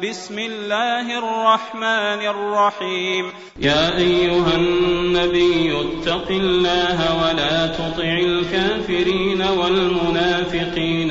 بسم الله الرحمن الرحيم. يا أيها النبي اتق الله ولا تطع الكافرين والمنافقين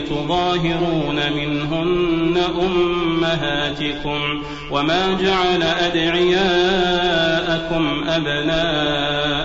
تظاهرون منهن أمهاتكم وما جعل أدعياءكم أبناءكم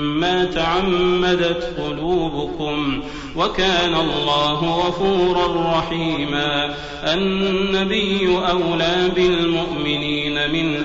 ما تعمدت قلوبكم وكان الله غفورا رحيما النبي أولى بالمؤمنين من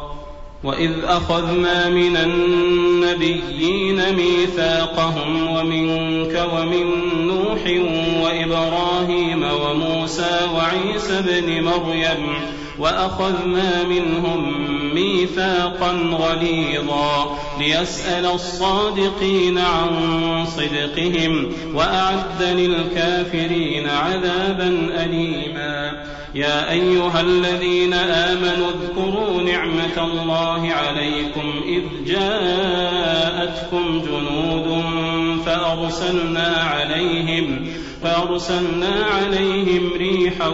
وإذ أخذنا من النبيين ميثاقهم ومنك ومن نوح وإبراهيم وموسى وعيسى بن مريم واخذنا منهم ميثاقا غليظا ليسال الصادقين عن صدقهم واعد للكافرين عذابا اليما يا أيها الذين آمنوا اذكروا نعمة الله عليكم إذ جاءتكم جنود فأرسلنا عليهم فأرسلنا عليهم ريحا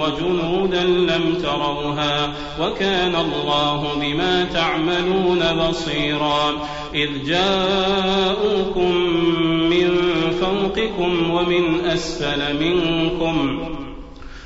وجنودا لم تروها وكان الله بما تعملون بصيرا إذ جاءوكم من فوقكم ومن أسفل منكم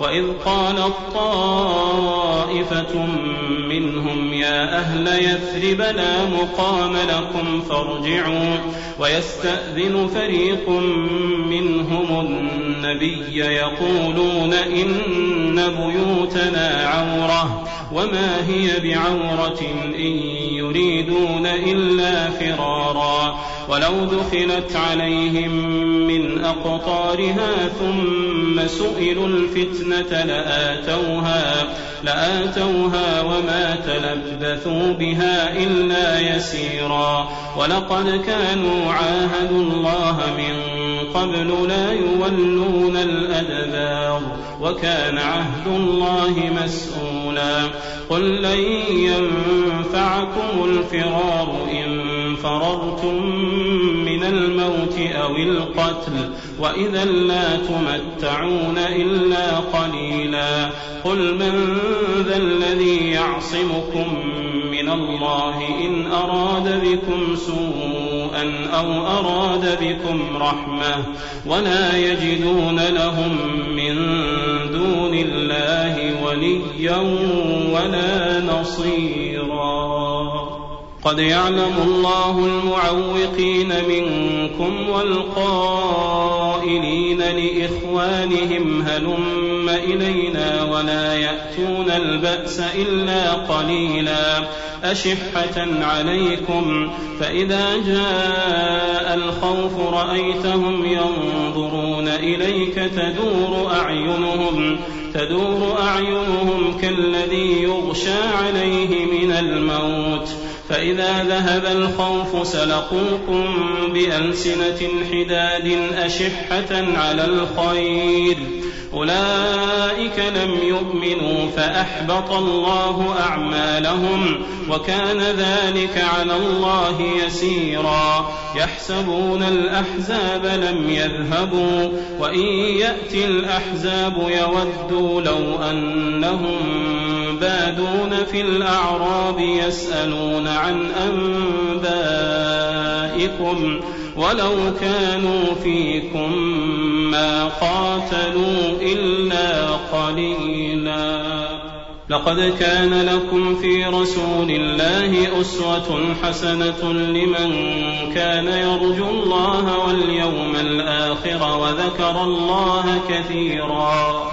واذ قالت طائفه منهم يا أهل يثرب لا مقام لكم فارجعوا. ويستأذن فريق منهم النبي يقولون إن بيوتنا عورة وما هي بعورة إن يريدون إلا فرارا. ولو دخلت عليهم من أقطارها ثم سئلوا الفتنة لآتوها لآتوها وما تلبثوا بها إلا يسيرا. ولقد كانوا عاهدوا الله من قبل لا يولون الأدبار وكان عهد الله مسؤولا. قل لن ينفعكم الفرار إن فررتم الموت أو القتل وإذا لا تمتعون إلا قليلا. قل من ذا الذي يعصمكم من الله إن أراد بكم سوءا أو أراد بكم رحمة ولا يجدون لهم من دون الله وليا ولا نصيرا. قد يعلم الله المعوقين منكم والقائلين لإخوانهم هلم إلينا ولا يأتون البأس إلا قليلا أشحة عليكم فإذا جاء الخوف رأيتهم ينظرون إليك تدور أعينهم تدور أعينهم كالذي يغشى عليه من الموت فإذا ذهب الخوف سلقوكم بألسنة حداد أشحة على الخير. أولئك لم يؤمنوا فأحبط الله أعمالهم وكان ذلك على الله يسيرا. يحسبون الأحزاب لم يذهبوا وإن يأتي الأحزاب يودوا لو أنهم بادون في الأعراب يسألون عن أنبائكم ولو كانوا فيكم ما قاتلوا إلا قليلا. لقد كان لكم في رسول الله أسوة حسنة لمن كان يرجو الله واليوم الآخر وذكر الله كثيرا.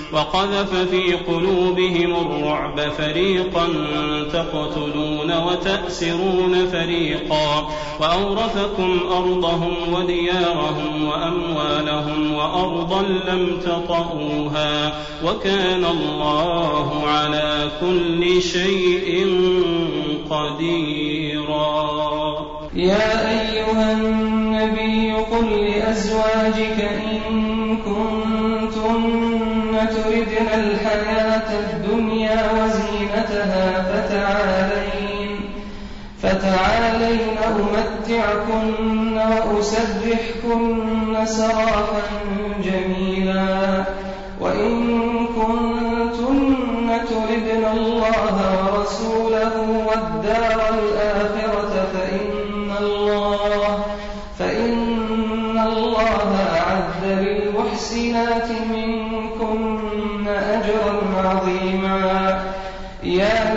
وقذف في قلوبهم الرعب فريقا تقتلون وتأسرون فريقا وأورثكم أرضهم وديارهم وأموالهم وأرضا لم تطئوها وكان الله على كل شيء قديرا. يا أيها النبي قل لأزواجك إن كنتن تردن الحياة الدنيا وزينتها فتعالين. فتعالين أمتعكن وأسرحكن سراحا جميلا. وإن كنتن تردن الله ورسوله والدار الآخرة فإن الله فإن الله أعد للمحسنات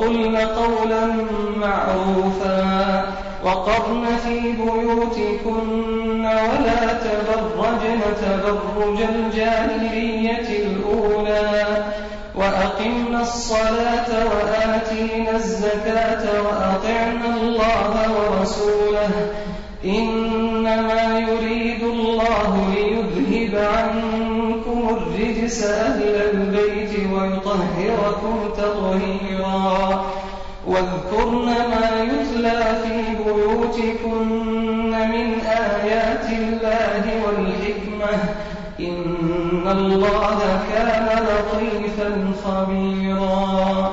وقلن قولا معروفا وقرن في بيوتكن ولا تبرجن تبرج الجاهلية الأولى وأقمنا الصلاة وآتينا الزكاة وأطعنا الله ورسوله إنما يريد الله عنكم الرجس أهل البيت ويطهركم تطهيرا. واذكرن ما يتلى في بيوتكن من آيات الله والحكمة. إن الله كان لطيفا خبيرا.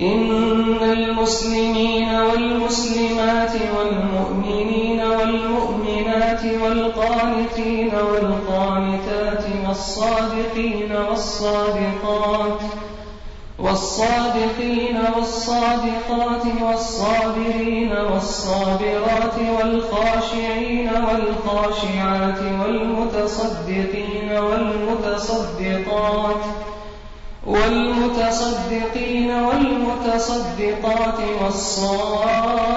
إن المسلمين والمسلمات والمؤمنين والمؤمنات والقانتين والقانتات والصادقين والصادقات والصادقين والصادقات والصابرين والصابرات والخاشعين والخاشعات والمتصدقين والمتصدقات والمتصدقين والمتصدقات والصائمين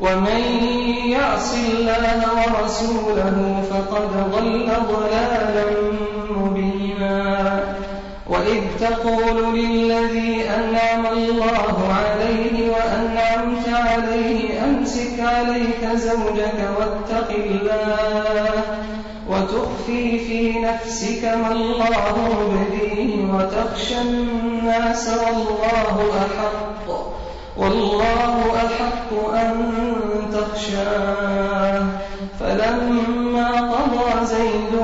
ومن يعص الله ورسوله فقد ضل ضلالا مبينا. وإذ تقول للذي أنعم الله عليه وأنعمت عليه أمسك عليك زوجك واتق الله وتخفي في نفسك ما الله مبديه وتخشى الناس والله أحق. والله أحق أن تخشاه. فلما قضى زيد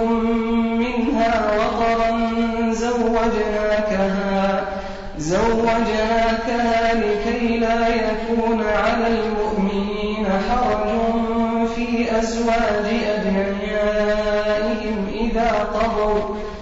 منها وطرا زوجناكها زوجناكها لكي لا يكون على المؤمنين حرج في أزواج أدعيائهم إذا قضوا.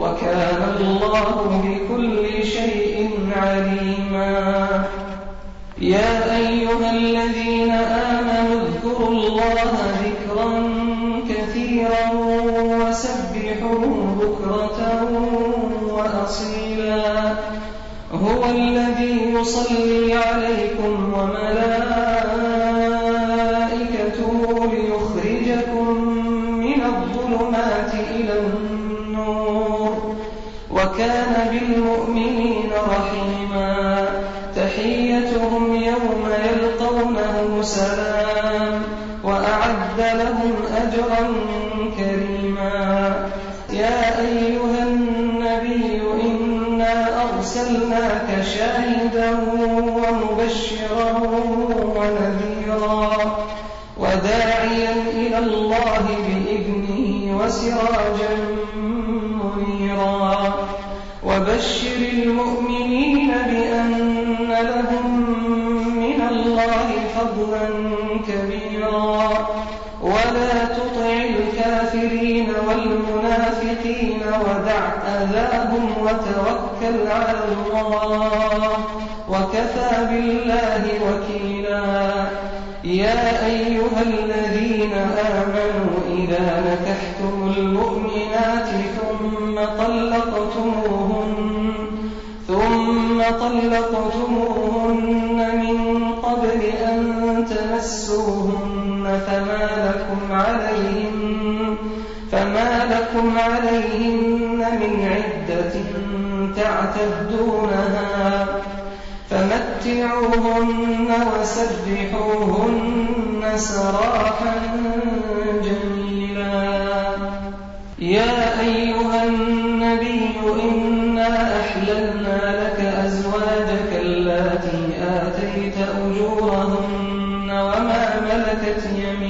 وكان الله بكل شيء عليما. يا أيها الذين آمنوا اذكروا الله ذكرا كثيرا وسبحوه بكرة وأصيلا. هو الذي يصلي عليكم وملائكته وكان بالمؤمنين رحيما تحيتهم يوم يلقونه سلام عنهم وتوكل على الله وكفى بالله وكيلا. يا أيها الذين آمنوا إذا نكحتم المؤمنات ثم طلقتموهن ثم طلقتموهن من قبل أن تمسوهن فما لكم عليهن من عدة تعتدونها فمتعوهن وسرحوهن سراحا جميلا. يا أيها النبي إنا أحللنا لك أزواجك اللاتي آتيت أجورهن وما ملكت يمينك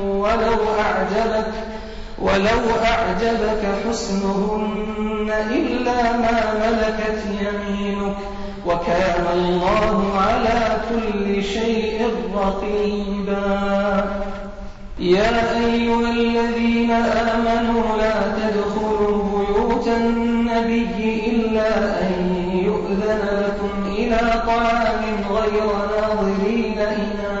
ولو أعجبك ولو أعجبك حسنهن إلا ما ملكت يمينك. وكان الله على كل شيء رقيبا. يا أيها الذين آمنوا لا تدخلوا بيوت النبي إلا أن يؤذن لكم إلى طعام غير ناظرين إناه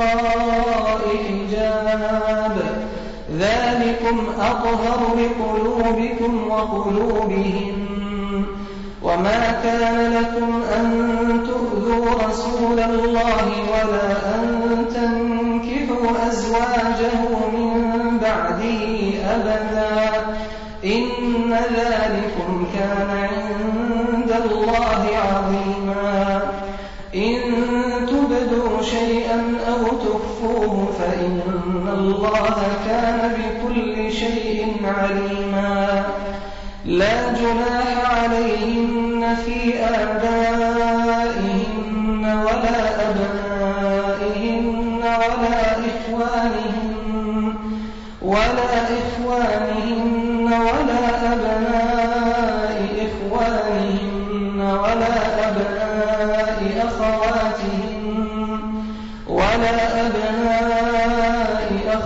حجاب ذلكم أطهر لقلوبكم وقلوبهم. وما كان لكم أن تؤذوا رسول الله ولا أن تنكحوا أزواجه من بعده أبدا. إن ذلكم كان عند الله عظيما. تخفوه فإن الله كان بكل شيء عليما. لا جناح عليهن في آبائهن ولا أبنائهن ولا إخوانهن ولا إخوانهن ولا أبناء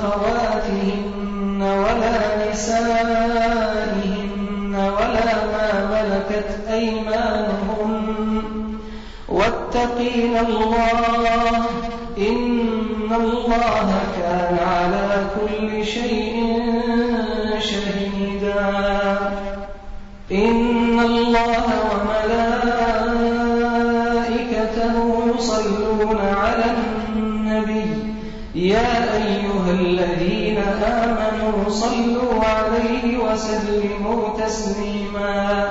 أخواتهن ولا نسائهن ولا ما ملكت أيمانهن واتقين الله إن الله كان على كل شيء شهيدا. إن الله وملائكته يصلون الذين آمنوا صلوا عليه وسلموا تسليما.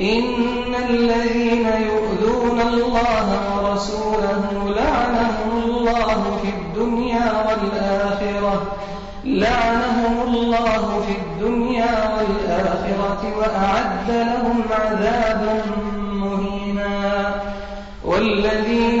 إن الذين يؤذون الله ورسوله لعنهم الله في الدنيا والآخرة لعنهم الله في الدنيا والآخرة وأعد لهم عذابا مهينا. والذين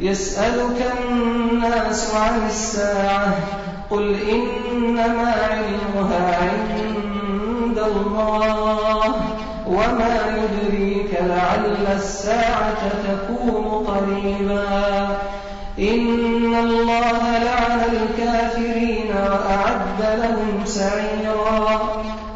يسألك الناس عن الساعة قل إنما علمها عند الله وما يدريك لعل الساعة تكون قريبا. إن الله لعن الكافرين وأعد لهم سعيرا.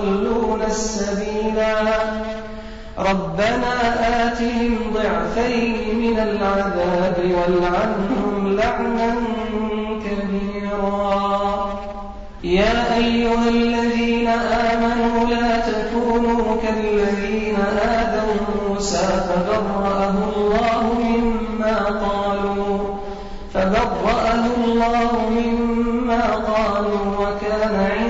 فأضلونا السبيلا. ربنا آتهم ضعفين من العذاب والعنهم لعنا كبيرا. يا أيها الذين آمنوا لا تكونوا كالذين آذوا موسى فبرأه الله مما قالوا فبرأه الله مما قالوا وكان عند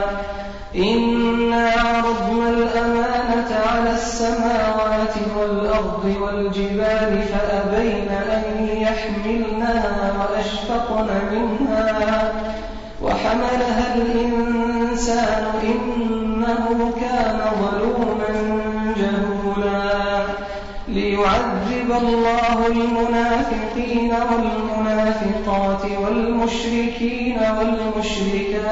والأرض والجبال فأبين أن يحملنها وأشفقن منها وحملها الإنسان إنه كان ظلوما جهولا ليعذب الله المنافقين والمنافقات والمشركين والمشركات